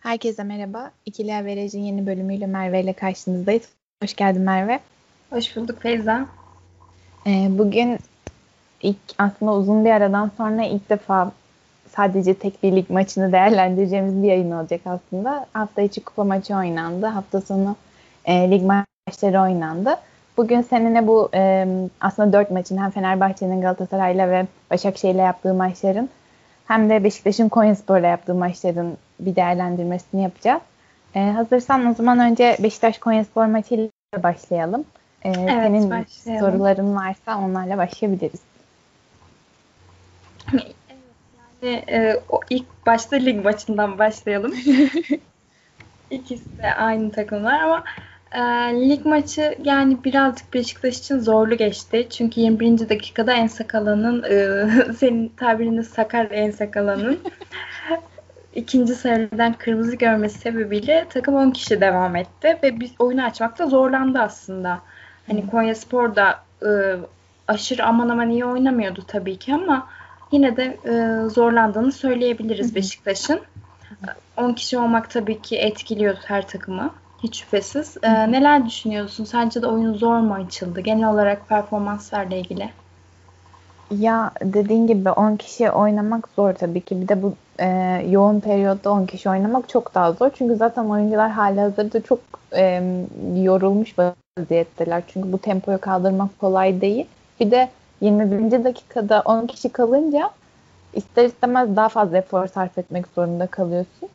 Herkese merhaba. İkili Averaj'ın yeni bölümüyle Merve ile karşınızdayız. Hoş geldin Merve. Hoş bulduk Feyza. Ee, bugün ilk aslında uzun bir aradan sonra ilk defa sadece tek bir lig maçını değerlendireceğimiz bir yayın olacak aslında. Hafta içi kupa maçı oynandı. Hafta sonu e, lig maçları oynandı. Bugün seninle bu e, aslında dört maçın hem Fenerbahçe'nin Galatasaray'la ve Başakşehir'le yaptığı maçların hem de Beşiktaş'ın Konyaspor'la yaptığı maçların bir değerlendirmesini yapacağız. E, hazırsan o zaman önce Beşiktaş Konyaspor maçıyla başlayalım. E, evet, senin başlayalım. soruların varsa onlarla başlayabiliriz. Yani, e, o ilk başta lig maçından başlayalım. İkisi de aynı takımlar ama e, lig maçı yani birazcık Beşiktaş için zorlu geçti. Çünkü 21. dakikada Ensakala'nın e, senin tabirinde Sakar Ensakala'nın ikinci sarıdan kırmızı görmesi sebebiyle takım 10 kişi devam etti ve biz oyunu açmakta zorlandı aslında. Hani Konya Spor da e, aşırı aman aman iyi oynamıyordu tabii ki ama yine de e, zorlandığını söyleyebiliriz Beşiktaş'ın. 10 kişi olmak tabii ki etkiliyor her takımı. Hiç şüphesiz. E, neler düşünüyorsun? Sence de oyun zor mu açıldı? Genel olarak performanslarla ilgili. Ya dediğin gibi 10 kişi oynamak zor tabii ki. Bir de bu e, yoğun periyotta 10 kişi oynamak çok daha zor. Çünkü zaten oyuncular hali hazırda çok e, yorulmuş vaziyetteler. Çünkü bu tempoyu kaldırmak kolay değil. Bir de 21. dakikada 10 kişi kalınca ister istemez daha fazla efor sarf etmek zorunda kalıyorsun.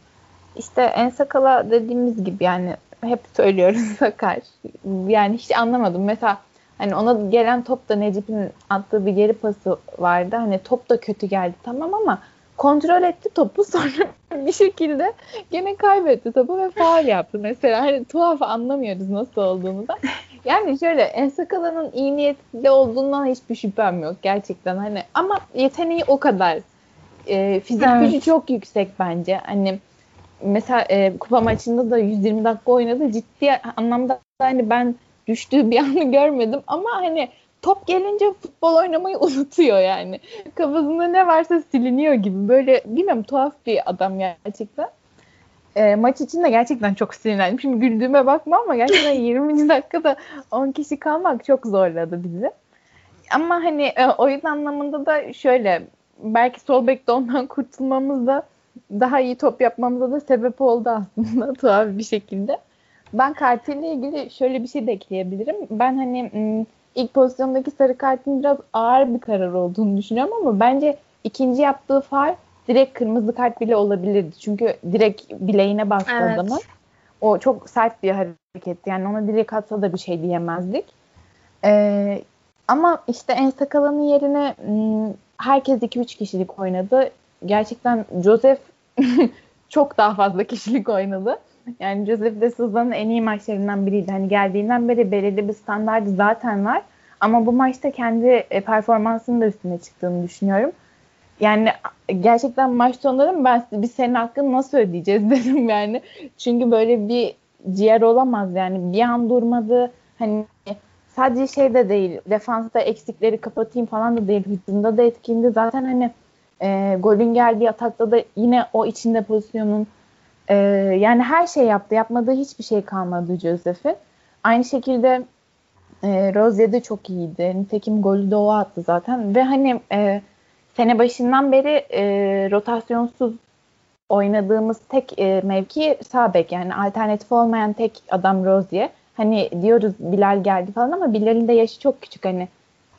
İşte en sakala dediğimiz gibi yani hep söylüyoruz sakar. Yani hiç anlamadım. Mesela hani ona gelen top da Necip'in attığı bir geri pası vardı. Hani top da kötü geldi tamam ama kontrol etti topu sonra bir şekilde gene kaybetti topu ve faal yaptı mesela. Hani tuhaf anlamıyoruz nasıl olduğunu da. Yani şöyle Ensakala'nın iyi niyetli olduğundan hiçbir şüphem yok gerçekten hani ama yeteneği o kadar. E, fizik evet. gücü çok yüksek bence. Hani mesela e, kupa maçında da 120 dakika oynadı. Ciddi anlamda hani ben düştüğü bir anı görmedim ama hani top gelince futbol oynamayı unutuyor yani. Kafasında ne varsa siliniyor gibi. Böyle bilmiyorum tuhaf bir adam gerçekten. E, maç için de gerçekten çok sinirlendim. Şimdi güldüğüme bakma ama gerçekten 20. dakikada 10 kişi kalmak çok zorladı bizi. Ama hani e, oyun anlamında da şöyle belki sol bekte ondan kurtulmamız da daha iyi top yapmamıza da sebep oldu aslında tuhaf bir şekilde. Ben kartıyla ilgili şöyle bir şey de ekleyebilirim. Ben hani ilk pozisyondaki sarı kartın biraz ağır bir karar olduğunu düşünüyorum ama bence ikinci yaptığı faal direkt kırmızı kart bile olabilirdi. Çünkü direkt bileğine bastı evet. adamın. O çok sert bir hareket. Yani ona direkt atsa da bir şey diyemezdik. Ee, ama işte en sakalanın yerine herkes 2-3 kişilik oynadı. Gerçekten Joseph çok daha fazla kişilik oynadı. Yani Joseph de Souza'nın en iyi maçlarından biriydi. Hani geldiğinden beri belirli bir standardı zaten var. Ama bu maçta kendi e, performansının da üstüne çıktığını düşünüyorum. Yani gerçekten maç sonları ben biz senin hakkını nasıl ödeyeceğiz dedim yani. Çünkü böyle bir ciğer olamaz yani. Bir an durmadı. Hani sadece şey de değil. Defansta eksikleri kapatayım falan da değil. Hücumda da etkindi. Zaten hani e, golün geldiği atakta da yine o içinde pozisyonun e, yani her şey yaptı. Yapmadığı hiçbir şey kalmadı Joseph'in. Aynı şekilde e, Rozier de çok iyiydi. Nitekim golü de o attı zaten. Ve hani e, sene başından beri e, rotasyonsuz oynadığımız tek e, mevki sağ bek. Yani alternatif olmayan tek adam Rozier. Hani diyoruz Bilal geldi falan ama Bilal'in de yaşı çok küçük. Hani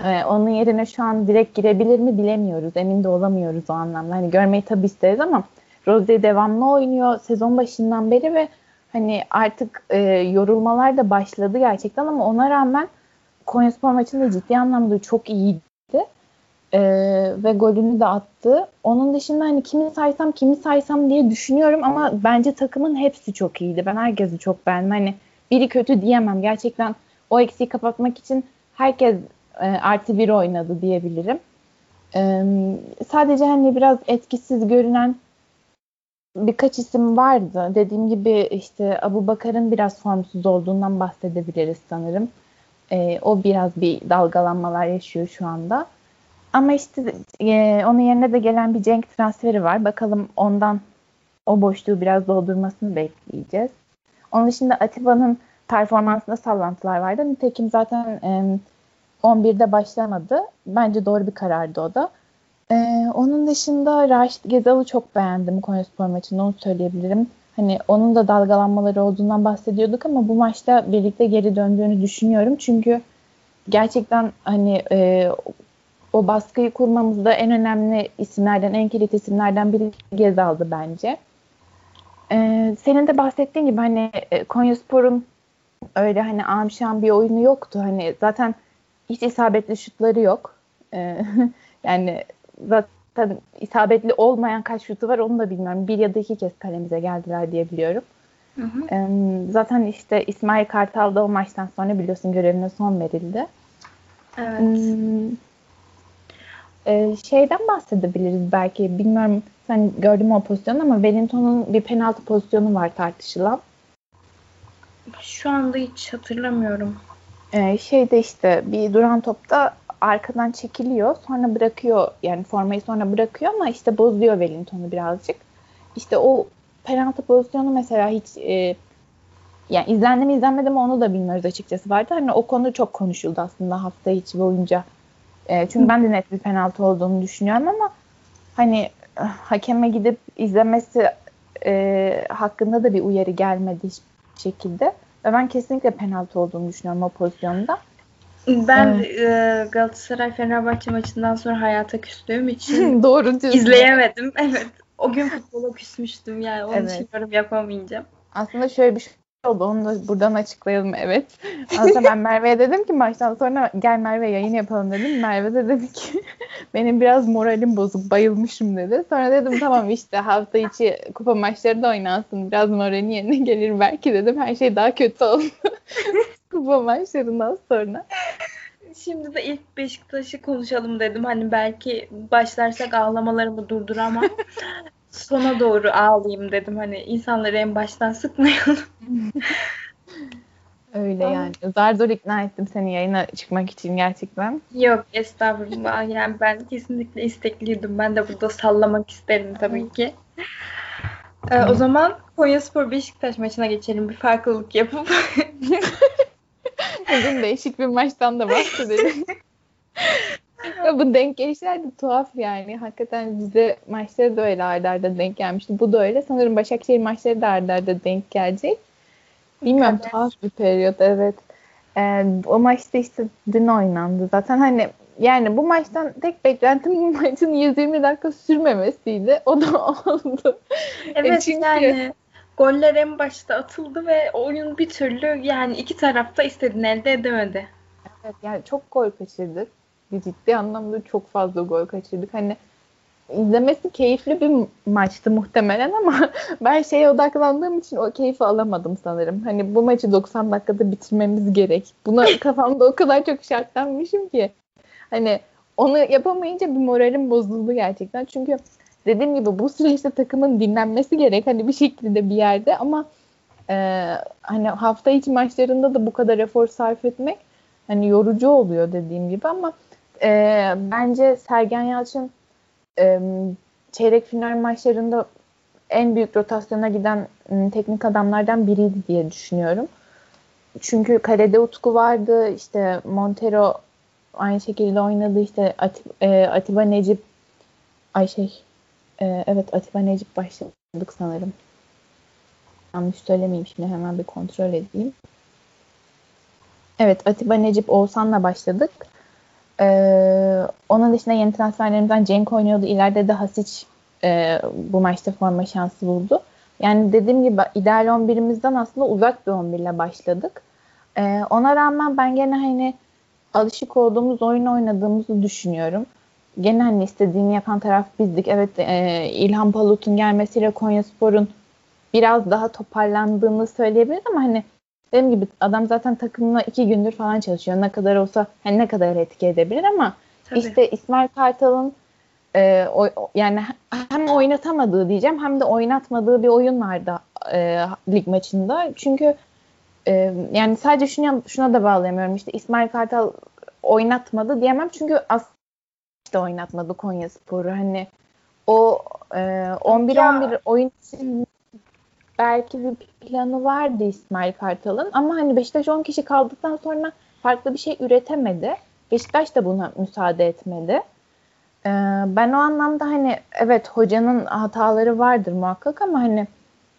ee, onun yerine şu an direkt girebilir mi bilemiyoruz. Emin de olamıyoruz o anlamda. Hani görmeyi tabii isteriz ama Rose devamlı oynuyor sezon başından beri ve hani artık e, yorulmalar da başladı gerçekten ama ona rağmen Konyaspor maçında ciddi anlamda çok iyiydi. E, ve golünü de attı. Onun dışında hani kimi saysam kimi saysam diye düşünüyorum ama bence takımın hepsi çok iyiydi. Ben herkesi çok beğendim. Hani biri kötü diyemem. Gerçekten o eksiği kapatmak için herkes e, artı bir oynadı diyebilirim. E, sadece hani biraz etkisiz görünen birkaç isim vardı. Dediğim gibi işte Abu Bakar'ın biraz formsuz olduğundan bahsedebiliriz sanırım. E, o biraz bir dalgalanmalar yaşıyor şu anda. Ama işte e, onun yerine de gelen bir Cenk transferi var. Bakalım ondan o boşluğu biraz doldurmasını bekleyeceğiz. Onun dışında Atiba'nın performansında sallantılar vardı. Nitekim zaten e, 11'de başlamadı. Bence doğru bir karardı o da. E, onun dışında Raşit Gezal'ı çok beğendim Konyaspor maçında onu söyleyebilirim. Hani onun da dalgalanmaları olduğundan bahsediyorduk ama bu maçta birlikte geri döndüğünü düşünüyorum. Çünkü gerçekten hani e, o baskıyı kurmamızda en önemli isimlerden, en kilit isimlerden biri Gezal'dı bence. Ee, senin de bahsettiğin gibi hani e, Konyaspor'un öyle hani amşan bir oyunu yoktu. Hani zaten hiç isabetli şutları yok. Ee, yani zaten isabetli olmayan kaç şutu var onu da bilmiyorum. Bir ya da iki kez kalemize geldiler diye biliyorum. Hı hı. Ee, zaten işte İsmail Kartal da o maçtan sonra biliyorsun görevine son verildi. Evet. Hmm, e, şeyden bahsedebiliriz belki. Bilmiyorum sen gördün mü o pozisyonu ama Wellington'un bir penaltı pozisyonu var tartışılan. Şu anda hiç hatırlamıyorum. Ee, şeyde işte bir duran topta arkadan çekiliyor. Sonra bırakıyor yani formayı sonra bırakıyor ama işte bozuyor Wellington'u birazcık. İşte o penaltı pozisyonu mesela hiç e, yani izlendi mi izlenmedi mi onu da bilmiyoruz açıkçası vardı. Hani o konu çok konuşuldu aslında hafta içi boyunca. E, çünkü ben de net bir penaltı olduğunu düşünüyorum ama hani hakeme gidip izlemesi e, hakkında da bir uyarı gelmedi hiçbir şekilde. Ve ben kesinlikle penaltı olduğunu düşünüyorum o pozisyonda. Ben evet. e, Galatasaray Fenerbahçe maçından sonra hayata küstüğüm için Doğru izleyemedim. Evet. O gün futbola küsmüştüm yani. Onun evet. için yorum yapamayacağım. Aslında şöyle bir şey oldu. Onu da buradan açıklayalım evet. Aslında ben Merve'ye dedim ki maçtan sonra gel Merve yayın yapalım dedim. Merve de dedi ki benim biraz moralim bozuk bayılmışım dedi. Sonra dedim tamam işte hafta içi kupa maçları da oynansın. Biraz moralin yerine gelir belki dedim. Her şey daha kötü oldu. kupa maçlarından sonra. Şimdi de ilk Beşiktaş'ı konuşalım dedim. Hani belki başlarsak ağlamalarımı durduramam sona doğru ağlayayım dedim. Hani insanları en baştan sıkmayalım. Öyle yani. Zar zor ikna ettim seni yayına çıkmak için gerçekten. Yok estağfurullah. Yani ben kesinlikle istekliydim. Ben de burada sallamak isterim tabii ki. Ee, o zaman Konyaspor Beşiktaş maçına geçelim. Bir farklılık yapıp. Bugün değişik bir maçtan da bahsedelim bu denk gelişler de tuhaf yani. Hakikaten bize maçları da öyle arda arda denk gelmişti. Bu da öyle. Sanırım Başakşehir maçları da arda arda denk gelecek. Bilmiyorum evet. tuhaf bir periyot evet. Ee, o maçta işte dün oynandı. Zaten hani yani bu maçtan tek beklentim bu maçın 120 dakika sürmemesiydi. O da oldu. Evet e çünkü... yani goller en başta atıldı ve oyun bir türlü yani iki tarafta istediğini elde edemedi. Evet yani çok gol kaçırdık ciddi anlamda çok fazla gol kaçırdık. Hani izlemesi keyifli bir maçtı muhtemelen ama ben şeye odaklandığım için o keyfi alamadım sanırım. Hani bu maçı 90 dakikada bitirmemiz gerek. Buna kafamda o kadar çok şartlanmışım ki. Hani onu yapamayınca bir moralim bozuldu gerçekten. Çünkü dediğim gibi bu süreçte takımın dinlenmesi gerek. Hani bir şekilde bir yerde ama e, hani hafta içi maçlarında da bu kadar efor sarf etmek hani yorucu oluyor dediğim gibi ama e, bence Sergen Yalçın e, çeyrek final maçlarında en büyük rotasyona giden teknik adamlardan biriydi diye düşünüyorum. Çünkü kalede Utku vardı, işte Montero aynı şekilde oynadı, işte Atib, e, Atiba Necip ay şey e, evet Atiba Necip başladık sanırım. Yanlış söylemeyeyim şimdi hemen bir kontrol edeyim. Evet Atiba Necip Oğuzhan'la başladık. Ee, onun dışında yeni transferlerimizden Cenk oynuyordu. İleride de Hasic e, bu maçta forma şansı buldu. Yani dediğim gibi ideal 11'imizden aslında uzak bir 11 ile başladık. Ee, ona rağmen ben gene hani alışık olduğumuz oyun oynadığımızı düşünüyorum. Gene hani istediğini yapan taraf bizdik. Evet e, İlhan Palut'un gelmesiyle Konyaspor'un biraz daha toparlandığını söyleyebiliriz ama hani Dediğim gibi adam zaten takımla iki gündür falan çalışıyor. Ne kadar olsa hani ne kadar etki edebilir ama Tabii. işte İsmail Kartal'ın e, o, yani hem oynatamadığı diyeceğim hem de oynatmadığı bir oyun vardı e, lig maçında. Çünkü e, yani sadece şuna, şuna da bağlayamıyorum. İşte İsmail Kartal oynatmadı diyemem. Çünkü aslında işte oynatmadı Konya Sporu. Hani o e, 11-11 oyun için belki bir planı vardı İsmail Kartal'ın ama hani Beşiktaş 10 kişi kaldıktan sonra farklı bir şey üretemedi. Beşiktaş da buna müsaade etmedi. Ee, ben o anlamda hani evet hocanın hataları vardır muhakkak ama hani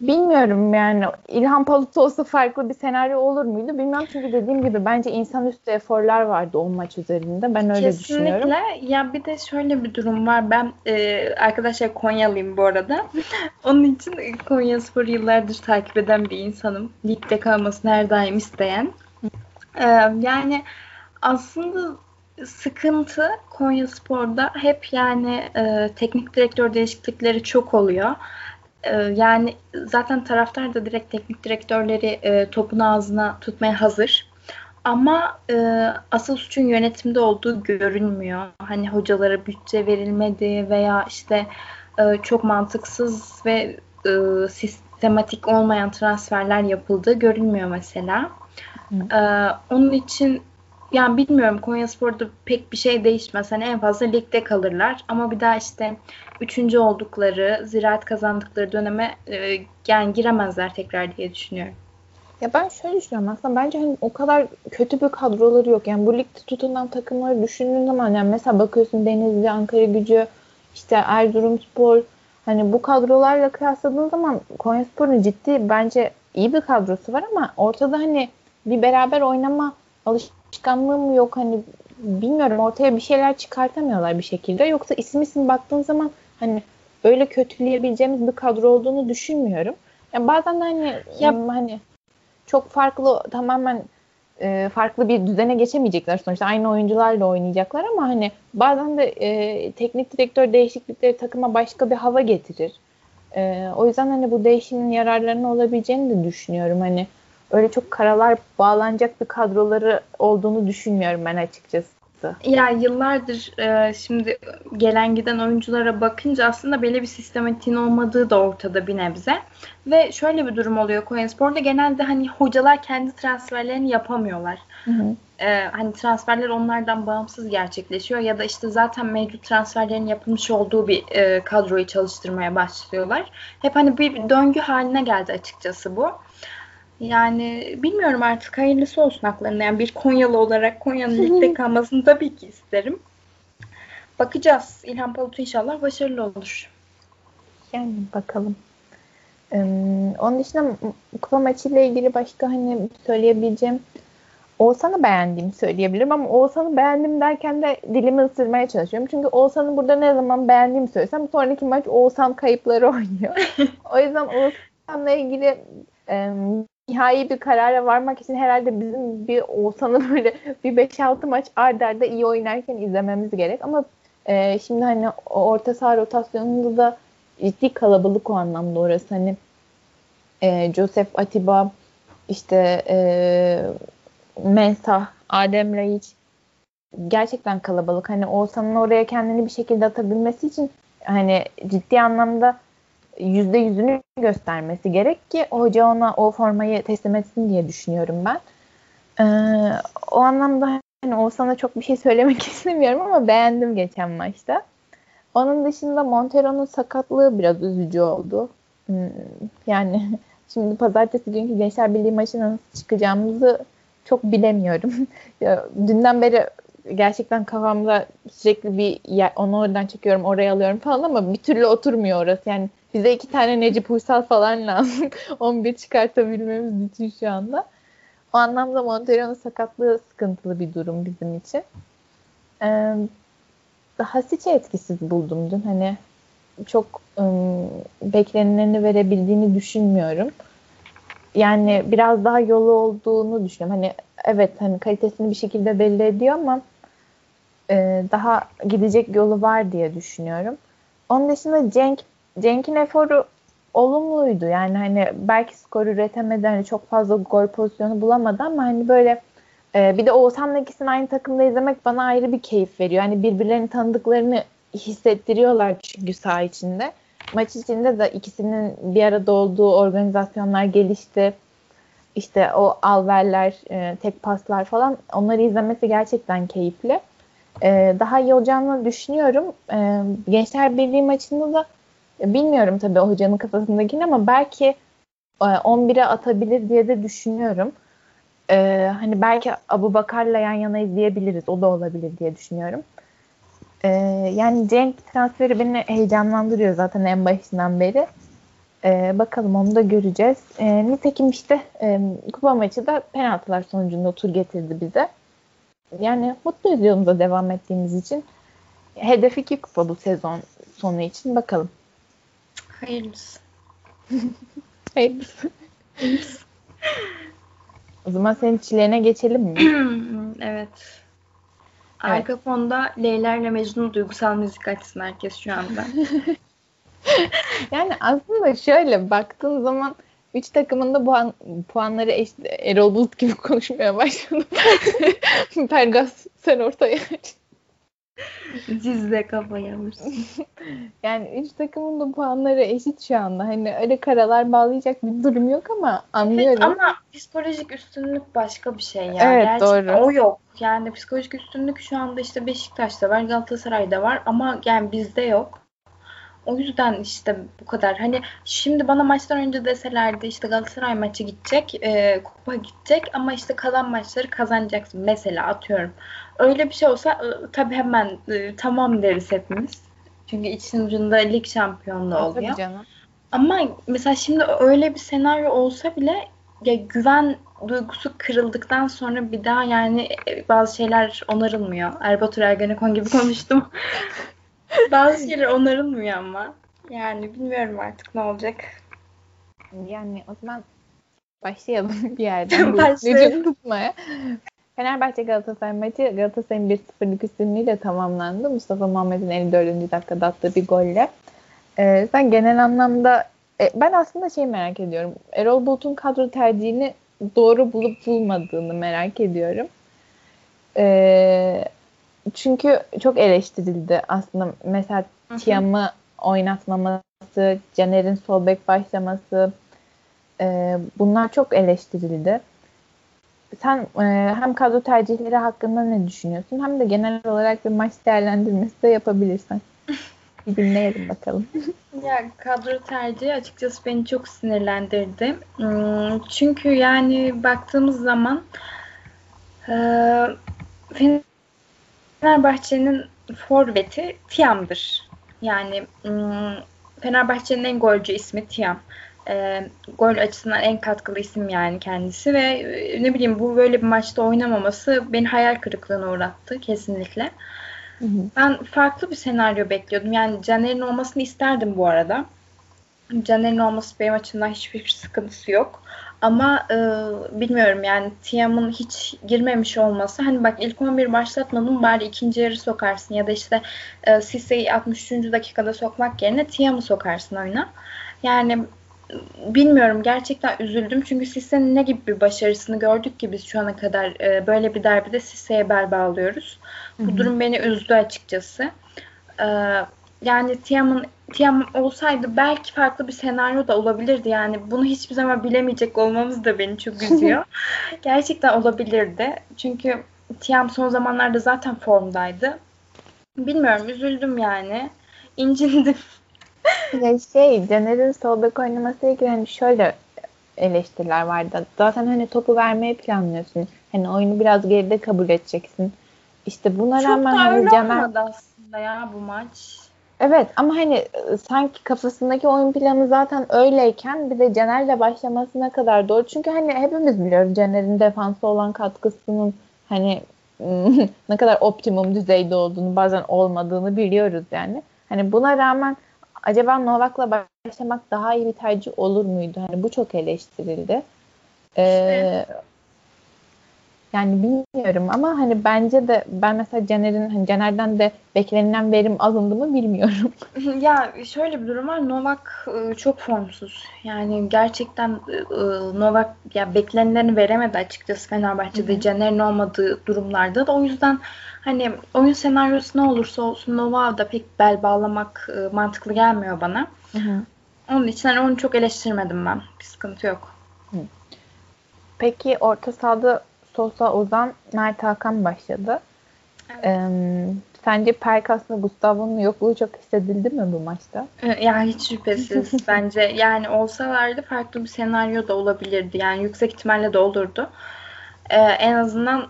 bilmiyorum yani İlhan Palut olsa farklı bir senaryo olur muydu bilmiyorum çünkü dediğim gibi bence insanüstü eforlar vardı o maç üzerinde ben öyle Kesinlikle. düşünüyorum. Ya bir de şöyle bir durum var ben e, arkadaşlar Konyalıyım bu arada onun için Konya Spor yıllardır takip eden bir insanım ligde kalmasını her daim isteyen ee, yani aslında sıkıntı Konya Spor'da hep yani e, teknik direktör değişiklikleri çok oluyor. E, yani zaten taraftar da direkt teknik direktörleri e, topun ağzına tutmaya hazır. Ama e, asıl suçun yönetimde olduğu görünmüyor. Hani hocalara bütçe verilmedi veya işte e, çok mantıksız ve e, sistematik olmayan transferler yapıldığı görünmüyor mesela. Ee, onun için yani bilmiyorum Konyaspor'da pek bir şey değişmez. Hani en fazla ligde kalırlar. Ama bir daha işte üçüncü oldukları, ziraat kazandıkları döneme e, yani giremezler tekrar diye düşünüyorum. Ya ben şöyle düşünüyorum aslında bence hani o kadar kötü bir kadroları yok. Yani bu ligde tutulan takımları düşündüğün zaman yani mesela bakıyorsun Denizli, Ankara Gücü, işte Erzurumspor hani bu kadrolarla kıyasladığın zaman Konyaspor'un ciddi bence iyi bir kadrosu var ama ortada hani bir beraber oynama alışkanlığı mı yok hani bilmiyorum ortaya bir şeyler çıkartamıyorlar bir şekilde. Yoksa isim isim baktığın zaman hani öyle kötüleyebileceğimiz bir kadro olduğunu düşünmüyorum. Yani bazen de hani ya, hani çok farklı tamamen e, farklı bir düzene geçemeyecekler sonuçta aynı oyuncularla oynayacaklar ama hani bazen de e, teknik direktör değişiklikleri takıma başka bir hava getirir. E, o yüzden hani bu değişimin yararlarını olabileceğini de düşünüyorum. Hani öyle çok karalar bağlanacak bir kadroları olduğunu düşünmüyorum ben açıkçası. Ya yıllardır e, şimdi gelen giden oyunculara bakınca aslında belli bir sistematiğin olmadığı da ortada bir nebze. Ve şöyle bir durum oluyor Konyaspor'da genelde hani hocalar kendi transferlerini yapamıyorlar. Hı hı. E, hani transferler onlardan bağımsız gerçekleşiyor ya da işte zaten mevcut transferlerin yapılmış olduğu bir e, kadroyu çalıştırmaya başlıyorlar. Hep hani bir döngü haline geldi açıkçası bu. Yani bilmiyorum artık hayırlısı olsun haklarında. Yani bir Konyalı olarak Konya'nın ligde kalmasını tabii ki isterim. Bakacağız. İlhan Palut inşallah başarılı olur. Yani bakalım. Ee, onun dışında kupa maçıyla ilgili başka hani söyleyebileceğim Oğuzhan'ı beğendiğimi söyleyebilirim ama Oğuzhan'ı beğendim derken de dilimi ısırmaya çalışıyorum. Çünkü Oğuzhan'ı burada ne zaman beğendiğimi söylesem sonraki maç Oğuzhan kayıpları oynuyor. o yüzden Oğuzhan'la ilgili e, nihai bir karara varmak için herhalde bizim bir Oğuzhan'ı böyle bir 5-6 maç ard arda iyi oynarken izlememiz gerek. Ama e, şimdi hani orta saha rotasyonunda da ciddi kalabalık o anlamda orası. Hani e, Joseph Atiba işte e, Mensah, Adem Laiç gerçekten kalabalık. Hani Oğuzhan'ın oraya kendini bir şekilde atabilmesi için hani ciddi anlamda yüzde yüzünü göstermesi gerek ki hoca ona o formayı teslim etsin diye düşünüyorum ben. Ee, o anlamda hani Oğuzhan'a çok bir şey söylemek istemiyorum ama beğendim geçen maçta. Onun dışında Montero'nun sakatlığı biraz üzücü oldu. Hmm, yani şimdi pazartesi günkü Gençler Birliği maçına nasıl çıkacağımızı çok bilemiyorum. dünden beri gerçekten kafamda sürekli bir yer, onu oradan çekiyorum oraya alıyorum falan ama bir türlü oturmuyor orası. Yani bize iki tane Necip Uysal falan lazım. 11 çıkartabilmemiz için şu anda. O anlamda Montero'nun sakatlığı sıkıntılı bir durum bizim için. Ee, Hasic'e etkisiz buldum dün. Hani çok ım, beklenileni verebildiğini düşünmüyorum. Yani biraz daha yolu olduğunu düşünüyorum. Hani evet hani kalitesini bir şekilde belli ediyor ama e, daha gidecek yolu var diye düşünüyorum. Onun dışında Cenk Cenk'in eforu olumluydu. Yani hani belki skor üretemedi. Hani çok fazla gol pozisyonu bulamadı ama hani böyle e, bir de Oğuzhan'la ikisini aynı takımda izlemek bana ayrı bir keyif veriyor. Hani birbirlerini tanıdıklarını hissettiriyorlar çünkü saha içinde. Maç içinde de ikisinin bir arada olduğu organizasyonlar gelişti. İşte o alverler, e, tek paslar falan onları izlemesi gerçekten keyifli. e, daha iyi olacağını düşünüyorum. E, Gençler Birliği maçında da bilmiyorum tabii o hocanın kafasındakini ama belki e, 11'e atabilir diye de düşünüyorum. E, hani belki Abu Bakar'la yan yana izleyebiliriz. O da olabilir diye düşünüyorum. E, yani Cenk transferi beni heyecanlandırıyor zaten en başından beri. E, bakalım onu da göreceğiz. E, nitekim işte e, kupa maçı da penaltılar sonucunda tur getirdi bize. Yani mutluyuz yolumuza devam ettiğimiz için. Hedef iki kupa bu sezon sonu için. Bakalım. Hayırlısı. Hayırlısı. o zaman senin çileğine geçelim mi? evet. Arka evet. fonda Leyla ile Mecnun duygusal müzik açsın herkes şu anda. yani aslında şöyle baktığın zaman üç takımın da puan, puanları eşit. Erol Bulut gibi konuşmaya başladım. Pergas sen ortaya Dizle kafa yemişsin. yani üç takımın da puanları eşit şu anda. Hani öyle karalar bağlayacak bir durum yok ama anlıyorum. Evet, ama psikolojik üstünlük başka bir şey ya. Evet Gerçekten doğru. O yok. Yani psikolojik üstünlük şu anda işte Beşiktaş'ta var, Galatasaray'da var ama yani bizde yok. O yüzden işte bu kadar. Hani şimdi bana maçtan önce deselerdi işte Galatasaray maçı gidecek, e, kupa gidecek ama işte kalan maçları kazanacaksın. Mesela atıyorum. Öyle bir şey olsa e, tabii hemen e, tamam deriz hepimiz. Çünkü için ucunda lig şampiyonluğu oluyor. Tabii canım. Ama mesela şimdi öyle bir senaryo olsa bile ya güven duygusu kırıldıktan sonra bir daha yani e, bazı şeyler onarılmıyor. Erbatur Ergenekon gibi konuştum. bazı şeyler onarılmıyor ama. Yani bilmiyorum artık ne olacak. Yani o zaman başlayalım bir yerden. başlayalım. tutmaya. Fenerbahçe Galatasaray maçı Galatasaray'ın 1-0'lık üstünlüğüyle tamamlandı. Mustafa Muhammed'in 54. dakikada attığı bir golle. Ee, sen genel anlamda e, ben aslında şey merak ediyorum. Erol Bulut'un kadro tercihini doğru bulup bulmadığını merak ediyorum. Ee, çünkü çok eleştirildi aslında. Mesela Tiam'ı oynatmaması, Caner'in sol bek başlaması e, bunlar çok eleştirildi. Sen e, hem kadro tercihleri hakkında ne düşünüyorsun hem de genel olarak bir maç değerlendirmesi de yapabilirsen. Bir dinleyelim bakalım. ya kadro tercihi açıkçası beni çok sinirlendirdi. Hmm, çünkü yani baktığımız zaman e, Fenerbahçe'nin forveti Tiam'dır. Yani hmm, Fenerbahçe'nin en golcü ismi Tiam e, gol açısından en katkılı isim yani kendisi ve e, ne bileyim bu böyle bir maçta oynamaması beni hayal kırıklığına uğrattı kesinlikle. Hı hı. Ben farklı bir senaryo bekliyordum. Yani Caner'in olmasını isterdim bu arada. Caner'in olması benim açımdan hiçbir sıkıntısı yok. Ama e, bilmiyorum yani Tiam'ın hiç girmemiş olması hani bak ilk 11 başlatmadın bari ikinci yarı sokarsın ya da işte e, Sisse'yi 63. dakikada sokmak yerine Tiam'ı sokarsın oyuna. Yani bilmiyorum gerçekten üzüldüm çünkü Sisse'nin ne gibi bir başarısını gördük ki biz şu ana kadar e, böyle bir derbide Sisse'ye bel bağlıyoruz. Hı-hı. Bu durum beni üzdü açıkçası. E, yani Tiam'ın Tiam olsaydı belki farklı bir senaryo da olabilirdi. Yani bunu hiçbir zaman bilemeyecek olmamız da beni çok üzüyor. gerçekten olabilirdi. Çünkü Tiam son zamanlarda zaten formdaydı. Bilmiyorum üzüldüm yani. İncindim. Ya şey Caner'in sol bek oynaması ilgili hani şöyle eleştiriler vardı. Zaten hani topu vermeyi planlıyorsun. Hani oyunu biraz geride kabul edeceksin. İşte buna Çok rağmen hani Caner... aslında ya bu maç. Evet ama hani e, sanki kafasındaki oyun planı zaten öyleyken bir de Caner'le başlamasına kadar doğru. Çünkü hani hepimiz biliyoruz Caner'in defansı olan katkısının hani ne kadar optimum düzeyde olduğunu bazen olmadığını biliyoruz yani. Hani buna rağmen acaba Novak'la başlamak daha iyi bir tercih olur muydu? Hani bu çok eleştirildi. Ee, yani bilmiyorum ama hani bence de ben mesela Caner'in hani Caner'den de beklenilen verim alındı mı bilmiyorum. ya şöyle bir durum var. Novak ıı, çok formsuz. Yani gerçekten ıı, Novak ya beklenileni veremedi açıkçası Fenerbahçe'de Caner'in olmadığı durumlarda da o yüzden hani oyun senaryosu ne olursa olsun Novak'a da pek bel bağlamak ıı, mantıklı gelmiyor bana. Hı hı. Onun için hani onu çok eleştirmedim ben. Bir sıkıntı yok. Hı. Peki orta sahada Sosa Ozan Mert Hakan başladı. Evet. Ee, sence Perkas'la Gustavo'nun yokluğu çok hissedildi mi bu maçta? Ya hiç şüphesiz bence. Yani olsalardı farklı bir senaryo da olabilirdi. Yani yüksek ihtimalle de olurdu. Ee, en azından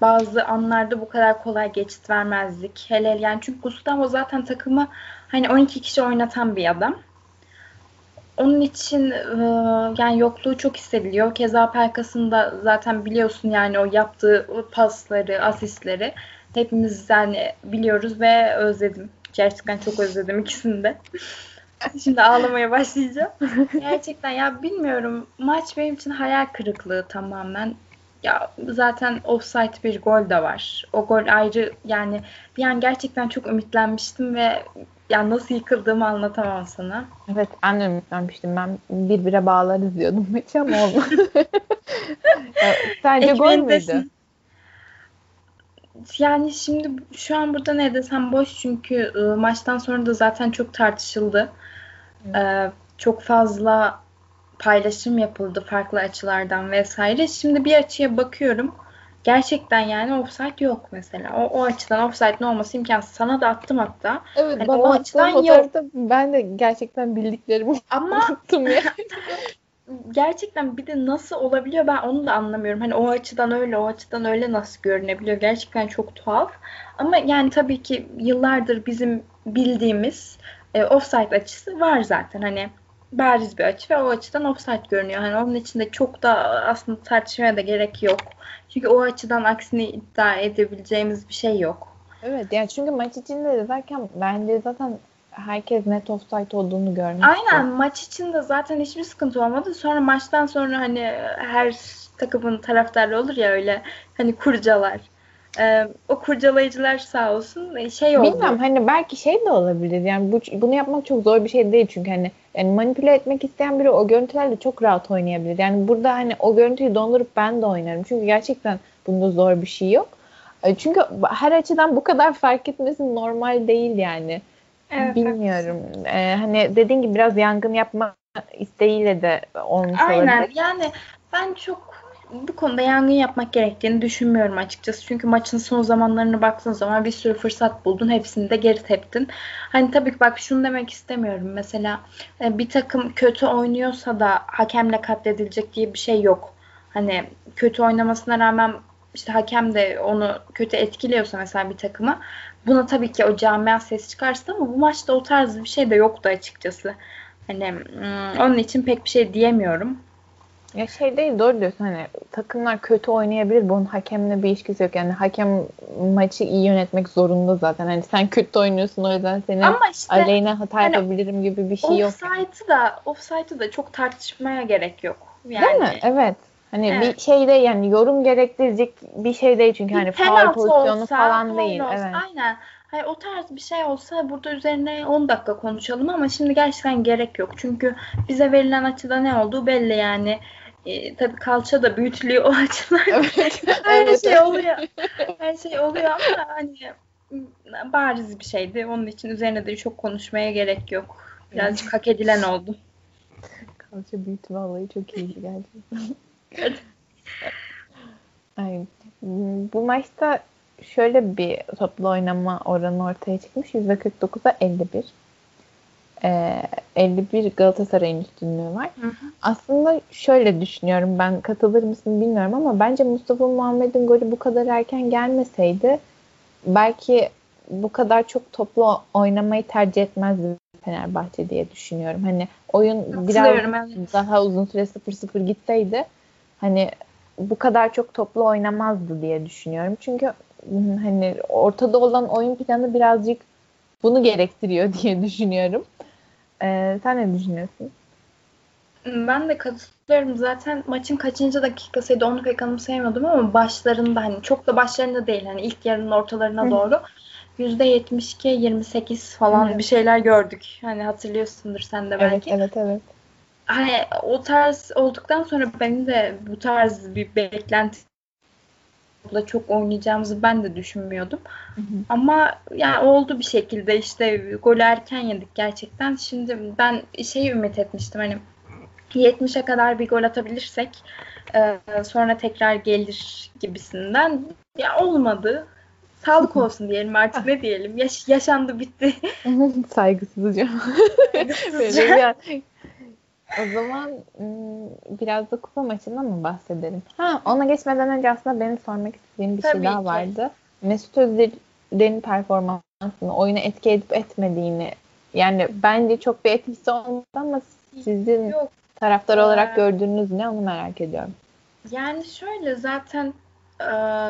bazı anlarda bu kadar kolay geçit vermezdik. Hele yani çünkü Gustavo zaten takımı hani 12 kişi oynatan bir adam. Onun için e, yani yokluğu çok hissediliyor. Keza Pelkas'ın da zaten biliyorsun yani o yaptığı pasları, asistleri hepimiz yani biliyoruz ve özledim. Gerçekten çok özledim ikisini de. Şimdi ağlamaya başlayacağım. Gerçekten ya bilmiyorum. Maç benim için hayal kırıklığı tamamen. Ya zaten offside bir gol de var. O gol ayrı yani bir an gerçekten çok ümitlenmiştim ve yani nasıl yıkıldığımı anlatamam sana. Evet ben de ümitlenmiştim. Ben bir bire bağlarız diyordum maçı ama olmadı. Sence gol müydü? Yani şimdi şu an burada ne desem boş çünkü ıı, maçtan sonra da zaten çok tartışıldı. Ee, çok fazla paylaşım yapıldı farklı açılardan vesaire. Şimdi bir açıya bakıyorum. Gerçekten yani offside yok mesela. O, o açıdan offside'ın olması imkansız. Sana da attım hatta. Evet hani bana o açıdan yok. Ben de gerçekten bildiklerimi Ama unuttum ya. gerçekten bir de nasıl olabiliyor ben onu da anlamıyorum. Hani o açıdan öyle, o açıdan öyle nasıl görünebiliyor? Gerçekten çok tuhaf. Ama yani tabii ki yıllardır bizim bildiğimiz e, offside açısı var zaten. Hani bariz bir açı ve o açıdan offside görünüyor. Hani onun içinde çok da aslında tartışmaya da gerek yok. Çünkü o açıdan aksini iddia edebileceğimiz bir şey yok. Evet yani çünkü maç içinde de zaten bence zaten herkes net offside olduğunu görmüştü. Aynen maç içinde zaten hiçbir sıkıntı olmadı. Sonra maçtan sonra hani her takımın taraftarı olur ya öyle hani kurcalar. Ee, o kurcalayıcılar sağ olsun e, şey oldu. Bilmem hani belki şey de olabilir. Yani bu, bunu yapmak çok zor bir şey değil çünkü hani yani manipüle etmek isteyen biri o görüntülerle çok rahat oynayabilir. Yani burada hani o görüntüyü dondurup ben de oynarım. Çünkü gerçekten bunda zor bir şey yok. E, çünkü her açıdan bu kadar fark etmesi normal değil yani. Evet, Bilmiyorum. Ee, hani dediğin gibi biraz yangın yapma isteğiyle de olmuş Aynen. olabilir. Yani ben çok bu konuda yangın yapmak gerektiğini düşünmüyorum açıkçası. Çünkü maçın son zamanlarına baktığın zaman bir sürü fırsat buldun. Hepsini de geri teptin. Hani tabii ki bak şunu demek istemiyorum. Mesela e, bir takım kötü oynuyorsa da hakemle katledilecek diye bir şey yok. Hani kötü oynamasına rağmen işte hakem de onu kötü etkiliyorsa mesela bir takımı buna tabii ki o camia ses çıkarsın ama bu maçta o tarz bir şey de yoktu açıkçası. Hani hmm, onun için pek bir şey diyemiyorum. Ya şey değil doğru diyorsun hani takımlar kötü oynayabilir bunun hakemle bir ilişkisi yok yani hakem maçı iyi yönetmek zorunda zaten hani sen kötü oynuyorsun o yüzden senin Ama işte, aleyhine hata hani, yapabilirim gibi bir şey yok. Offside'ı da offside'ı da çok tartışmaya gerek yok. Yani, değil mi? Evet. Hani evet. bir şeyde yani yorum gerektirecek bir şey değil çünkü hani faul pozisyonu olsa, falan değil. Olsa, evet. Aynen. Hani o tarz bir şey olsa burada üzerine 10 dakika konuşalım ama şimdi gerçekten gerek yok. Çünkü bize verilen açıda ne olduğu belli yani. E, tabii kalça da büyütülüyor o açıdan. Evet. Her evet. şey oluyor. Her şey oluyor ama hani bariz bir şeydi. Onun için üzerine de çok konuşmaya gerek yok. Birazcık hak edilen oldu. Kalça büyütme olayı çok iyiydi gerçekten. Ay, bu maçta şöyle bir toplu oynama oranı ortaya çıkmış. %49'a 51. Ee, 51 Galatasaray'ın üstünlüğü var. Hı hı. Aslında şöyle düşünüyorum ben katılır mısın bilmiyorum ama bence Mustafa Muhammed'in golü bu kadar erken gelmeseydi belki bu kadar çok toplu oynamayı tercih etmezdi Fenerbahçe diye düşünüyorum. Hani oyun biraz evet. daha uzun süre 0-0 gitseydi hani bu kadar çok toplu oynamazdı diye düşünüyorum. Çünkü hani ortada olan oyun planı birazcık bunu gerektiriyor diye düşünüyorum. Ee, sen ne düşünüyorsun? Ben de katılıyorum. Zaten maçın kaçıncı dakikasıydı onu pek anımsayamadım ama başlarında hani çok da başlarında değil. Hani ilk yarının ortalarına doğru %72 28 falan bir şeyler gördük. Hani hatırlıyorsundur sen de belki. Evet evet evet hani o tarz olduktan sonra benim de bu tarz bir beklenti da çok oynayacağımızı ben de düşünmüyordum. Hı hı. Ama yani oldu bir şekilde işte gol erken yedik gerçekten. Şimdi ben şeyi ümit etmiştim hani 70'e kadar bir gol atabilirsek e, sonra tekrar gelir gibisinden. Ya olmadı. Sağlık olsun diyelim artık ne diyelim. Yaş yaşandı bitti. Saygısızca. Saygısızca. O zaman biraz da kupa maçından mı bahsedelim? Ha, ona geçmeden önce aslında benim sormak istediğim bir şey Tabii şey daha ki. vardı. Mesut Özil'in performansını, oyuna etki edip etmediğini yani bence çok bir etkisi olmadı ama sizin Yok. taraftar olarak ee, gördüğünüz ne onu merak ediyorum. Yani şöyle zaten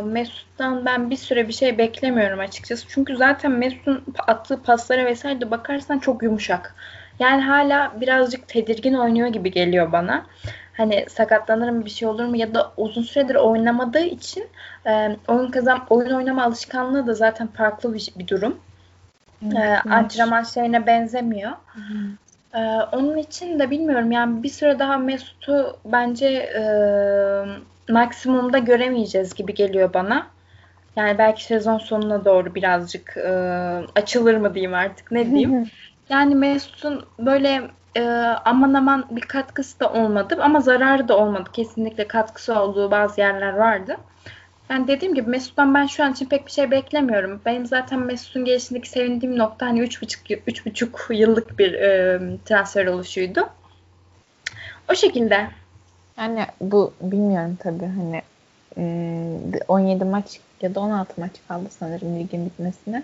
Mesut'tan ben bir süre bir şey beklemiyorum açıkçası. Çünkü zaten Mesut'un attığı paslara vesaire de bakarsan çok yumuşak. Yani hala birazcık tedirgin oynuyor gibi geliyor bana. Hani sakatlanır mı bir şey olur mu ya da uzun süredir oynamadığı için e, oyun kazan oyun oynama alışkanlığı da zaten farklı bir, bir durum. Evet, e, antrenman şeyine benzemiyor. Hı hı. Ee, onun için de bilmiyorum yani bir süre daha Mesut'u bence e, maksimumda göremeyeceğiz gibi geliyor bana. Yani belki sezon sonuna doğru birazcık e, açılır mı diyeyim artık ne diyeyim. yani Mesut'un böyle e, aman aman bir katkısı da olmadı ama zararı da olmadı. Kesinlikle katkısı olduğu bazı yerler vardı. Yani dediğim gibi Mesut'tan ben şu an için pek bir şey beklemiyorum. Benim zaten Mesut'un gelişindeki sevindiğim nokta hani 3,5 3,5 yıllık bir e, transfer oluşuydu. O şekilde. Yani bu bilmiyorum tabii hani 17 maç ya da 16 maç kaldı sanırım ligin bitmesine.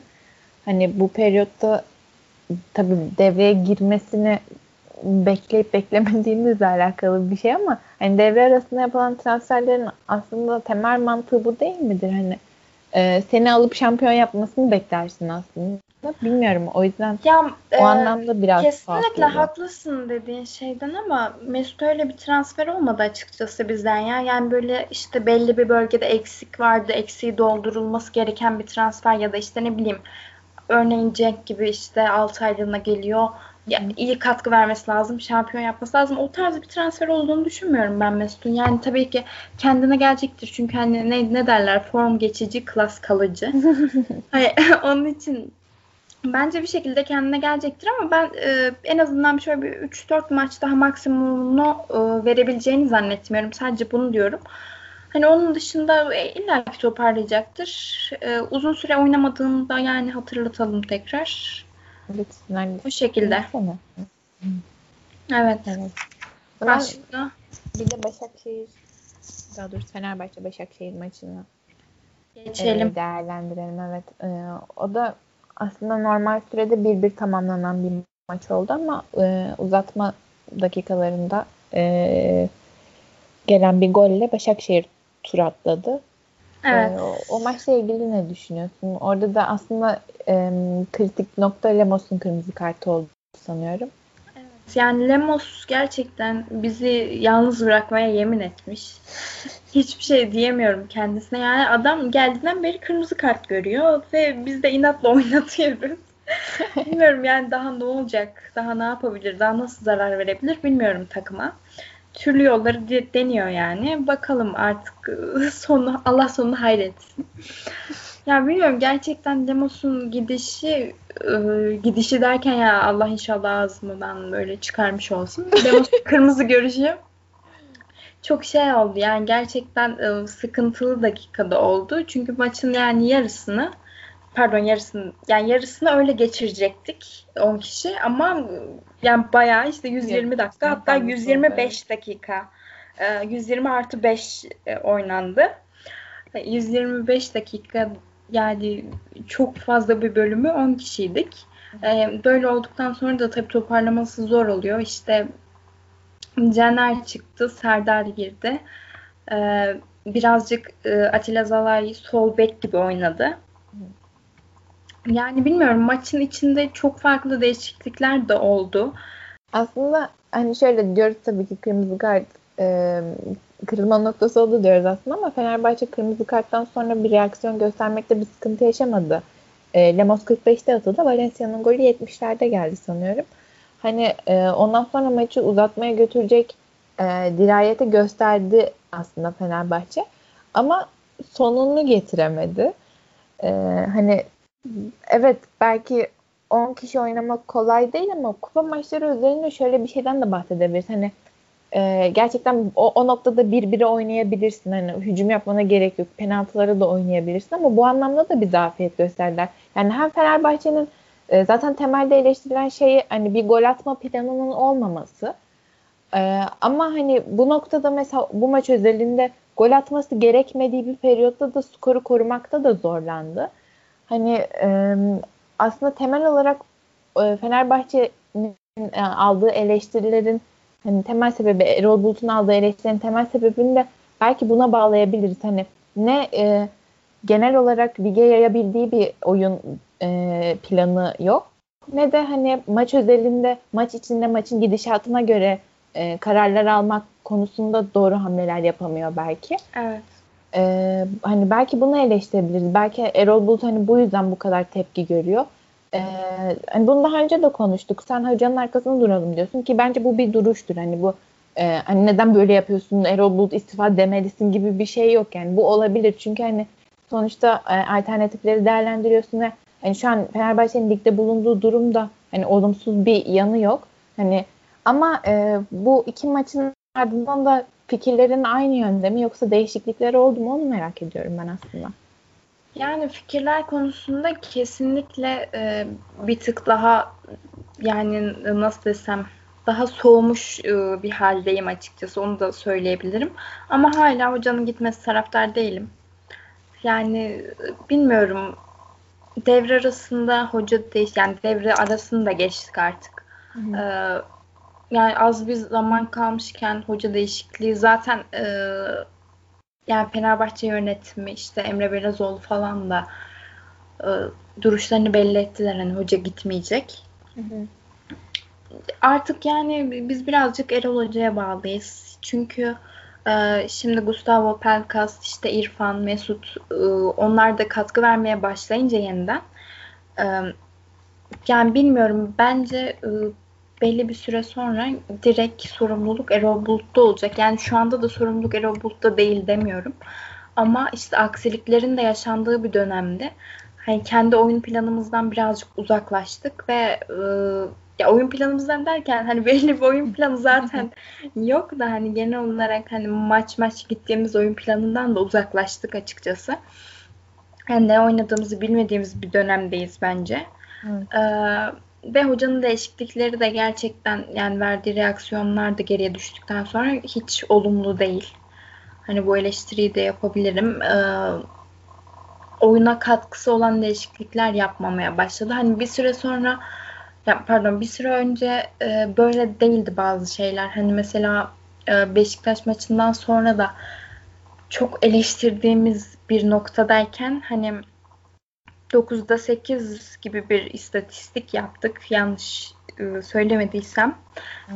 Hani bu periyotta tabii devreye girmesini bekleyip beklemediğimizle alakalı bir şey ama hani devre arasında yapılan transferlerin aslında temel mantığı bu değil midir? Hani e, seni alıp şampiyon yapmasını beklersin aslında. Bilmiyorum o yüzden ya, o e, anlamda biraz kesinlikle haklısın dediğin şeyden ama Mesut öyle bir transfer olmadı açıkçası bizden ya. Yani böyle işte belli bir bölgede eksik vardı, eksiği doldurulması gereken bir transfer ya da işte ne bileyim örneğin Cenk gibi işte 6 aylığına geliyor yani iyi katkı vermesi lazım, şampiyon yapması lazım. O tarz bir transfer olduğunu düşünmüyorum ben Mesut'un. Yani tabii ki kendine gelecektir. Çünkü hani ne, ne derler form geçici, klas kalıcı. hani, onun için bence bir şekilde kendine gelecektir ama ben e, en azından şöyle bir 3-4 maç daha maksimumunu e, verebileceğini zannetmiyorum. Sadece bunu diyorum. Hani onun dışında e, illa ki toparlayacaktır. E, uzun süre oynamadığında yani hatırlatalım tekrar. Lütfen. Bu şekilde. Evet. evet. Başka? Bir de Başakşehir daha doğrusu Fenerbahçe Başakşehir maçını geçelim. E, değerlendirelim. Evet. E, o da aslında normal sürede bir bir tamamlanan bir maç oldu ama e, uzatma dakikalarında e, gelen bir golle Başakşehir tur atladı. Evet. E, o, o maçla ilgili ne düşünüyorsun? Orada da aslında e, kritik nokta Lemos'un kırmızı kartı oldu sanıyorum. Evet, yani Lemos gerçekten bizi yalnız bırakmaya yemin etmiş. Hiçbir şey diyemiyorum kendisine. Yani adam geldiğinden beri kırmızı kart görüyor ve biz de inatla oynatıyoruz. bilmiyorum yani daha ne olacak, daha ne yapabilir, daha nasıl zarar verebilir bilmiyorum takıma türlü yolları deniyor yani. Bakalım artık sonu Allah sonunu hayretsin. ya bilmiyorum gerçekten Demos'un gidişi e, gidişi derken ya Allah inşallah ağzımdan böyle çıkarmış olsun. Demos kırmızı görüşü çok şey oldu yani gerçekten e, sıkıntılı dakikada oldu. Çünkü maçın yani yarısını pardon yarısını yani yarısını öyle geçirecektik 10 kişi ama yani bayağı işte 120 dakika hatta 125 dakika 120 e, artı 5 e, oynandı. 125 dakika yani çok fazla bir bölümü 10 kişiydik. E, böyle olduktan sonra da tabii toparlaması zor oluyor. İşte Caner çıktı, Serdar girdi. Birazcık Atilla Zalay sol bek gibi oynadı. Yani bilmiyorum maçın içinde çok farklı değişiklikler de oldu. Aslında hani şöyle diyoruz tabii ki kırmızı kart e, kırılma noktası oldu diyoruz aslında ama Fenerbahçe kırmızı karttan sonra bir reaksiyon göstermekte bir sıkıntı yaşamadı. E, Lemos 45'te atıldı. Valencia'nın golü 70'lerde geldi sanıyorum. Hani e, ondan sonra maçı uzatmaya götürecek e, dirayeti gösterdi aslında Fenerbahçe. Ama sonunu getiremedi. E, hani evet belki 10 kişi oynamak kolay değil ama kupa maçları üzerinde şöyle bir şeyden de bahsedebiliriz. Hani e, gerçekten o, o noktada bir biri oynayabilirsin. Hani hücum yapmana gerek yok. Penaltıları da oynayabilirsin ama bu anlamda da bir zafiyet gösterdiler. Yani hem Fenerbahçe'nin e, zaten temelde eleştirilen şey hani bir gol atma planının olmaması. E, ama hani bu noktada mesela bu maç özelinde gol atması gerekmediği bir periyotta da skoru korumakta da zorlandı. Hani e, aslında temel olarak e, Fenerbahçe'nin e, aldığı eleştirilerin hani temel sebebi Erol Bulut'un aldığı eleştirilerin temel sebebini de belki buna bağlayabiliriz. Hani ne e, genel olarak lige yayabildiği bir oyun e, planı yok. Ne de hani maç özelinde maç içinde maçın gidişatına göre e, kararlar almak konusunda doğru hamleler yapamıyor belki. Evet. E, hani belki bunu eleştirebiliriz. Belki Erol Bulut hani bu yüzden bu kadar tepki görüyor. E, hani bunu daha önce de konuştuk. Sen hocanın arkasında duralım diyorsun ki bence bu bir duruştur. Hani bu e, hani neden böyle yapıyorsun Erol Bulut istifa demelisin gibi bir şey yok yani. Bu olabilir çünkü hani sonuçta e, alternatifleri değerlendiriyorsun ve hani şu an Fenerbahçe'nin ligde bulunduğu durumda hani olumsuz bir yanı yok. Hani ama e, bu iki maçın ardından da fikirlerin aynı yönde mi yoksa değişiklikler oldu mu onu merak ediyorum ben aslında. Yani fikirler konusunda kesinlikle e, bir tık daha yani nasıl desem daha soğumuş e, bir haldeyim açıkçası onu da söyleyebilirim. Ama hala hocanın gitmesi taraftar değilim. Yani bilmiyorum devre arasında hoca değiş yani devre arasında geçtik artık. Hı hı. Ee, yani az bir zaman kalmışken hoca değişikliği zaten e, yani Fenerbahçe yönetimi işte Emre Belezoğlu falan da e, duruşlarını belli ettiler hani hoca gitmeyecek. Hı hı. Artık yani biz birazcık Erol Hoca'ya bağlıyız. Çünkü e, şimdi Gustavo Pelkas, işte İrfan, Mesut e, onlar da katkı vermeye başlayınca yeniden e, yani bilmiyorum bence e, belli bir süre sonra direkt sorumluluk Erol Bulut'ta olacak. Yani şu anda da sorumluluk Erol Bulut'ta değil demiyorum. Ama işte aksiliklerin de yaşandığı bir dönemde hani kendi oyun planımızdan birazcık uzaklaştık ve e, ya oyun planımızdan derken hani belli bir oyun planı zaten yok da hani genel olarak hani maç maç gittiğimiz oyun planından da uzaklaştık açıkçası. Yani ne oynadığımızı bilmediğimiz bir dönemdeyiz bence. Evet. Ee, ve hocanın değişiklikleri de gerçekten yani verdiği reaksiyonlar da geriye düştükten sonra hiç olumlu değil. Hani bu eleştiriyi de yapabilirim. Ee, oyuna katkısı olan değişiklikler yapmamaya başladı. Hani bir süre sonra ya pardon bir süre önce e, böyle değildi bazı şeyler. Hani mesela e, Beşiktaş maçından sonra da çok eleştirdiğimiz bir noktadayken hani 9'da 8 gibi bir istatistik yaptık. Yanlış e, söylemediysem.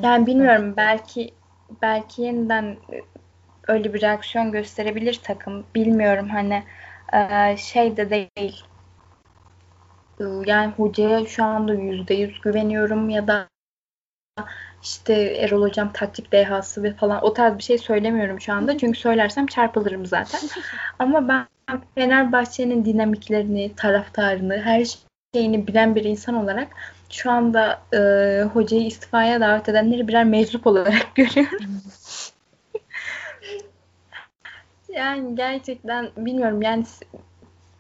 Yani bilmiyorum belki belki yeniden e, öyle bir reaksiyon gösterebilir takım. Bilmiyorum hani e, şey de değil. Yani hocaya şu anda %100 güveniyorum ya da işte Erol Hocam taktik dehası ve falan o tarz bir şey söylemiyorum şu anda. Çünkü söylersem çarpılırım zaten. Ama ben Fenerbahçe'nin dinamiklerini, taraftarını, her şeyini bilen bir insan olarak şu anda e, hocayı istifaya davet edenleri birer meczup olarak görüyorum. yani gerçekten bilmiyorum yani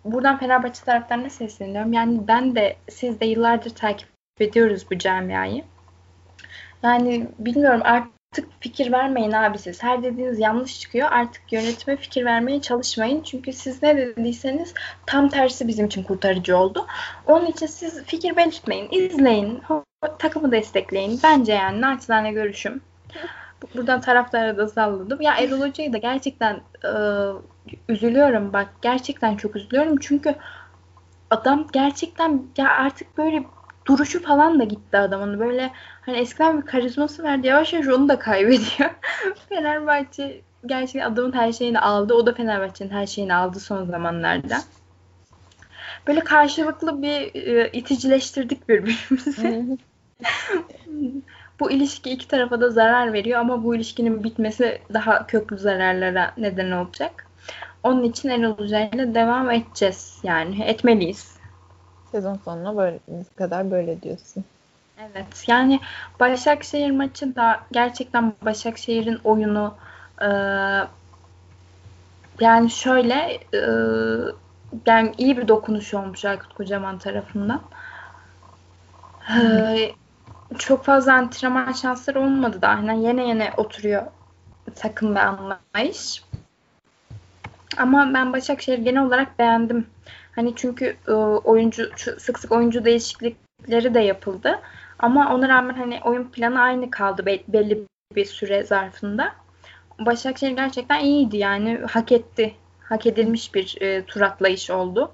buradan Fenerbahçe taraftarına sesleniyorum. Yani ben de siz de yıllardır takip ediyoruz bu camiayı. Yani bilmiyorum artık fikir vermeyin abi siz. Her dediğiniz yanlış çıkıyor. Artık yönetime fikir vermeye çalışmayın. Çünkü siz ne dediyseniz tam tersi bizim için kurtarıcı oldu. Onun için siz fikir belirtmeyin. izleyin. Takımı destekleyin. Bence yani naçizane görüşüm. Buradan taraflara da salladım. Ya Erol Hoca'yı da gerçekten e, üzülüyorum. Bak gerçekten çok üzülüyorum. Çünkü adam gerçekten ya artık böyle duruşu falan da gitti adamın. Böyle hani eskiden bir karizması vardı. Yavaş yavaş onu da kaybediyor. Fenerbahçe gerçekten adamın her şeyini aldı. O da Fenerbahçe'nin her şeyini aldı son zamanlarda. Böyle karşılıklı bir e, iticileştirdik birbirimizi. bu ilişki iki tarafa da zarar veriyor ama bu ilişkinin bitmesi daha köklü zararlara neden olacak. Onun için Erol Hoca'yla devam edeceğiz yani. Etmeliyiz. Sezon sonuna böyle kadar böyle diyorsun. Evet yani Başakşehir maçı da gerçekten Başakşehir'in oyunu e, yani şöyle e, yani iyi bir dokunuş olmuş Aykut Kocaman tarafından. E, çok fazla antrenman şansları olmadı da yani yine yine oturuyor takım ve anlayış. Ama ben Başakşehir genel olarak beğendim. Hani çünkü e, oyuncu sık sık oyuncu değişiklikleri de yapıldı. Ama ona rağmen hani oyun planı aynı kaldı belli bir süre zarfında. Başakşehir gerçekten iyiydi yani hak etti. Hak edilmiş bir e, tur atlayış oldu.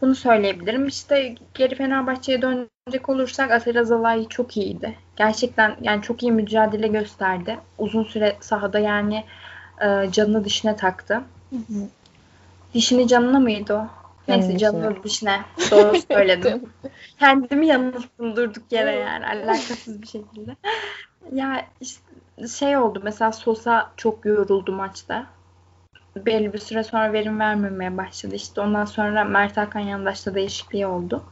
Bunu söyleyebilirim. İşte geri Fenerbahçe'ye dönecek olursak Atilla Zalai çok iyiydi. Gerçekten yani çok iyi mücadele gösterdi. Uzun süre sahada yani e, canını dişine taktı. Hı hı. Dişini canına mıydı o? Neyse canını dişine. Doğru söyledim. Kendimi yanılttım durduk yere yani alakasız bir şekilde. ya işte şey oldu mesela Sosa çok yoruldu maçta. Belli bir süre sonra verim vermemeye başladı. İşte ondan sonra Mert Hakan yandaşta değişikliği oldu.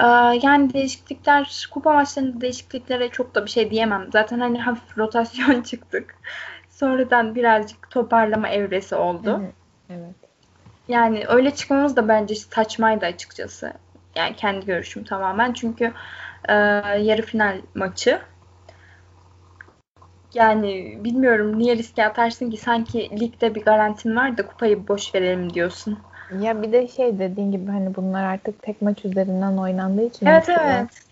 Ee, yani değişiklikler, kupa maçlarında değişikliklere çok da bir şey diyemem. Zaten hani hafif rotasyon çıktık. Sonradan birazcık toparlama evresi oldu. Evet. evet. Yani öyle çıkmamız da bence saçmaydı açıkçası. Yani kendi görüşüm tamamen. Çünkü e, yarı final maçı. Yani bilmiyorum niye riske atarsın ki sanki ligde bir garantin var da kupayı boş verelim diyorsun. Ya bir de şey dediğin gibi hani bunlar artık tek maç üzerinden oynandığı için. Evet mesela, evet.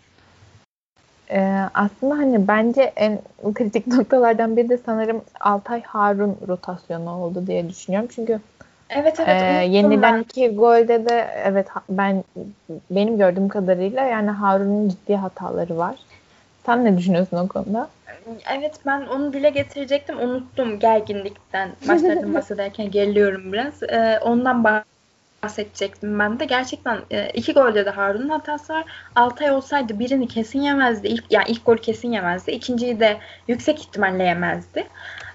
E, aslında hani bence en kritik noktalardan biri de sanırım Altay Harun rotasyonu oldu diye düşünüyorum. Çünkü Evet evet. Ee, yenilen iki golde de evet ben benim gördüğüm kadarıyla yani Harun'un ciddi hataları var. Sen ne düşünüyorsun o konuda? Evet ben onu dile getirecektim. Unuttum gerginlikten. Maçlardan bahsederken geliyorum biraz. Ee, ondan bahsedecektim ben de. Gerçekten e, iki golde de Harun'un hatası var. Altay olsaydı birini kesin yemezdi. İlk, yani ilk gol kesin yemezdi. İkinciyi de yüksek ihtimalle yemezdi.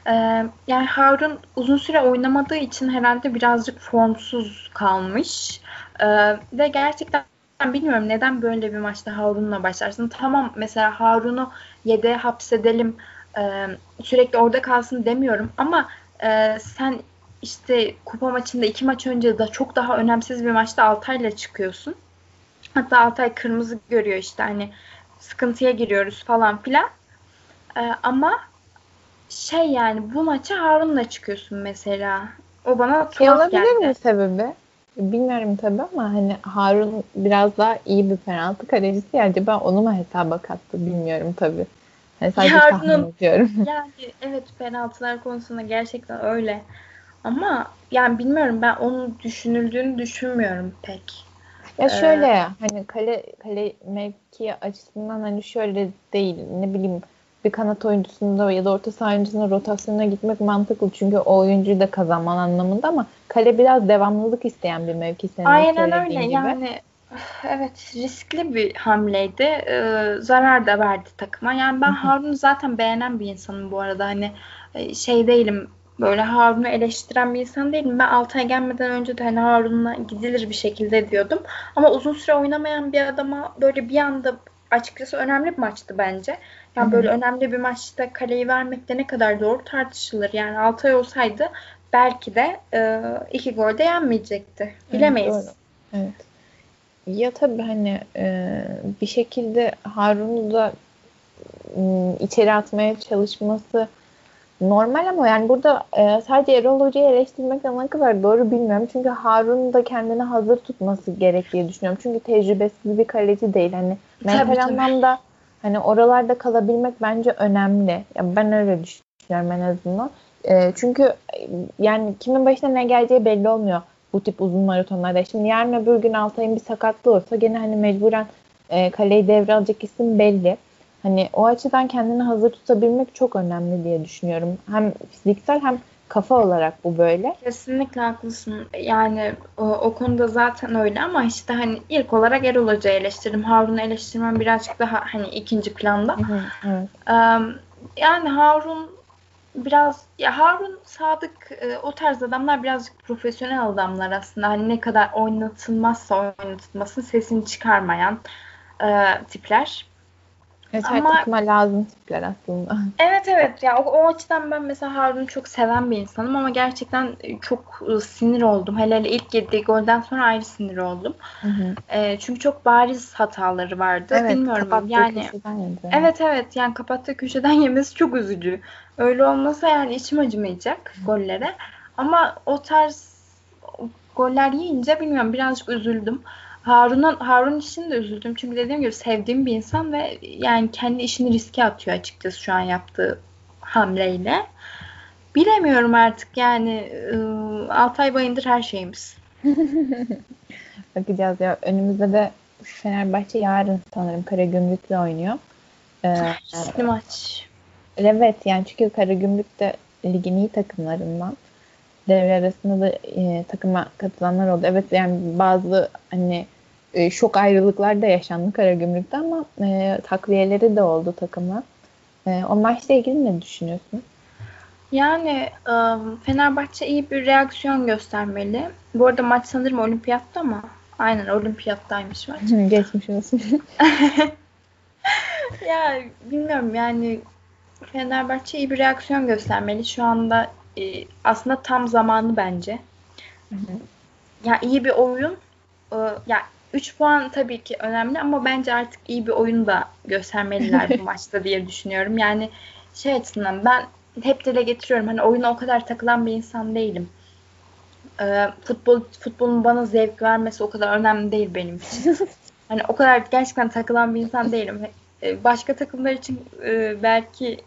Ee, yani Harun uzun süre oynamadığı için herhalde birazcık formsuz kalmış. Ee, ve gerçekten bilmiyorum neden böyle bir maçta Harun'la başlarsın. Tamam mesela Harun'u yedeğe hapsedelim e, sürekli orada kalsın demiyorum ama e, sen işte kupa maçında iki maç önce de çok daha önemsiz bir maçta Altay'la çıkıyorsun. Hatta Altay kırmızı görüyor işte hani sıkıntıya giriyoruz falan filan. Ee, ama şey yani bu maça Harun'la çıkıyorsun mesela. O bana tuhaf şey olabilir geldi. mi sebebi? Bilmiyorum tabii ama hani Harun biraz daha iyi bir penaltı kalecisi ya acaba onu mu hesaba kattı bilmiyorum tabii. Yani sadece Harun'un, ediyorum. Yani evet penaltılar konusunda gerçekten öyle. Ama yani bilmiyorum ben onun düşünüldüğünü düşünmüyorum pek. Ya şöyle ee, hani kale kale mevki açısından hani şöyle değil ne bileyim bir kanat oyuncusunda ya da orta saha oyuncusunda rotasyona gitmek mantıklı. Çünkü o oyuncuyu da kazanman anlamında ama kale biraz devamlılık isteyen bir mevki senin Aynen öyle. Gibi. Yani evet riskli bir hamleydi. Ee, zarar da verdi takıma. Yani ben Harun'u zaten beğenen bir insanım bu arada. Hani e, şey değilim böyle Harun'u eleştiren bir insan değilim. Ben Altay'a gelmeden önce de hani Harun'la gidilir bir şekilde diyordum. Ama uzun süre oynamayan bir adama böyle bir anda açıkçası önemli bir maçtı bence. Yani böyle önemli bir maçta kaleyi vermek de ne kadar doğru tartışılır. Yani Altay olsaydı belki de e, iki gol de yenmeyecekti. Bilemeyiz. Evet, doğru. evet. Ya tabii hani e, bir şekilde Harun'u da e, içeri atmaya çalışması normal ama yani burada e, sadece Erol Hoca'yı eleştirmek ne kadar doğru bilmiyorum. Çünkü Harun da kendini hazır tutması gerektiği düşünüyorum. Çünkü tecrübesiz bir kaleci değil. Hani mental anlamda Hani oralarda kalabilmek bence önemli. Ya ben öyle düşünüyorum en azından. E, çünkü yani kimin başına ne geleceği belli olmuyor bu tip uzun maratonlarda. Şimdi yarın öbür gün Altay'ın bir sakatlığı olursa gene hani mecburen e, kaleyi devralacak isim belli. Hani o açıdan kendini hazır tutabilmek çok önemli diye düşünüyorum. Hem fiziksel hem kafa olarak bu böyle. Kesinlikle haklısın. Yani o, o konuda zaten öyle ama işte hani ilk olarak Erol Hoca'yı eleştirdim. Harun'u eleştirmem birazcık daha hani ikinci planda. Hı hı, evet. Um, yani Harun biraz ya Harun Sadık e, o tarz adamlar birazcık profesyonel adamlar aslında. Hani ne kadar oynatılmazsa oynatılmasın sesini çıkarmayan e, tipler. Evet, her Ama- takıma lazım tipler aslında. Evet evet ya o, o açıdan ben mesela Harun'u çok seven bir insanım ama gerçekten çok e, sinir oldum. Hele hele ilk yediği golden sonra ayrı sinir oldum. Hı hı. E, çünkü çok bariz hataları vardı. Evet, Bilmiyorum yani. yedi. Evet evet yani kapattığı köşeden yemesi çok üzücü. Öyle olmasa yani içim acımayacak gollere. Ama o tarz goller yiyince bilmiyorum birazcık üzüldüm. Harun'un Harun için de üzüldüm. Çünkü dediğim gibi sevdiğim bir insan ve yani kendi işini riske atıyor açıkçası şu an yaptığı hamleyle. Bilemiyorum artık yani ıı, Altay Bayındır her şeyimiz. Bakacağız ya. Önümüzde de Fenerbahçe yarın sanırım Karagümrük'le oynuyor. Ee, Riskli maç. evet yani çünkü Karagümrük de ligin iyi takımlarından. Devre arasında da e, takıma katılanlar oldu. Evet yani bazı hani e, şok ayrılıklar da yaşandı Karagümrük'te ama e, takviyeleri de oldu takıma. E, o maçla ilgili ne düşünüyorsun? Yani ıı, Fenerbahçe iyi bir reaksiyon göstermeli. Bu arada maç sanırım olimpiyatta mı? Aynen olimpiyattaymış maç. Geçmiş olsun. Ya bilmiyorum yani Fenerbahçe iyi bir reaksiyon göstermeli. Şu anda e, aslında tam zamanı bence. Ya iyi bir oyun. e, ya 3 puan tabii ki önemli ama bence artık iyi bir oyun da göstermeliler bu maçta diye düşünüyorum. Yani şey açısından ben hep dile getiriyorum hani oyuna o kadar takılan bir insan değilim. E, futbol futbolun bana zevk vermesi o kadar önemli değil benim için. Hani o kadar gerçekten takılan bir insan değilim. E, Başka takımlar için e, belki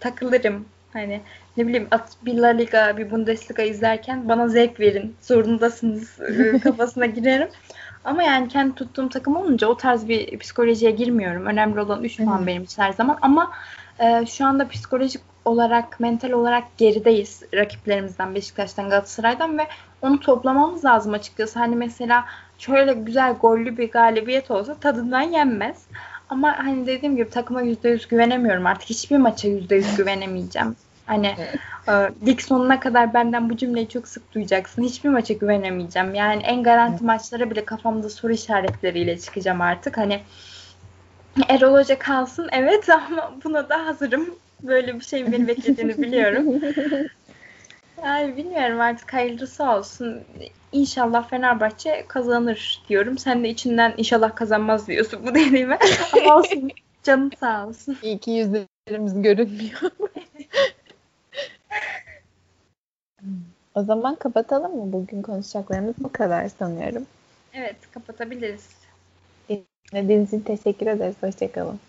takılırım. Hani ne bileyim bir La Liga, bir Bundesliga izlerken bana zevk verin, zorundasınız e, kafasına girerim. Ama yani kendi tuttuğum takım olunca o tarz bir psikolojiye girmiyorum. Önemli olan 3 Hı hı. puan benim için her zaman. Ama e, şu anda psikolojik olarak, mental olarak gerideyiz rakiplerimizden, Beşiktaş'tan, Galatasaray'dan ve onu toplamamız lazım açıkçası. Hani mesela şöyle güzel gollü bir galibiyet olsa tadından yenmez. Ama hani dediğim gibi takıma %100 güvenemiyorum artık. Hiçbir maça %100 güvenemeyeceğim. Hani e, lig sonuna kadar benden bu cümleyi çok sık duyacaksın. Hiçbir maça güvenemeyeceğim. Yani en garanti maçlara bile kafamda soru işaretleriyle çıkacağım artık. Hani Erol Hoca kalsın evet ama buna da hazırım. Böyle bir şeyin beni beklediğini biliyorum. Yani bilmiyorum artık hayırlısı olsun. İnşallah Fenerbahçe kazanır diyorum. Sen de içinden inşallah kazanmaz diyorsun bu dediğime. Ama olsun. Canın sağ olsun. İyi ki yüzlerimiz görünmüyor. O zaman kapatalım mı? Bugün konuşacaklarımız bu kadar sanıyorum. Evet kapatabiliriz. Dinlediğiniz için teşekkür ederiz. Hoşçakalın.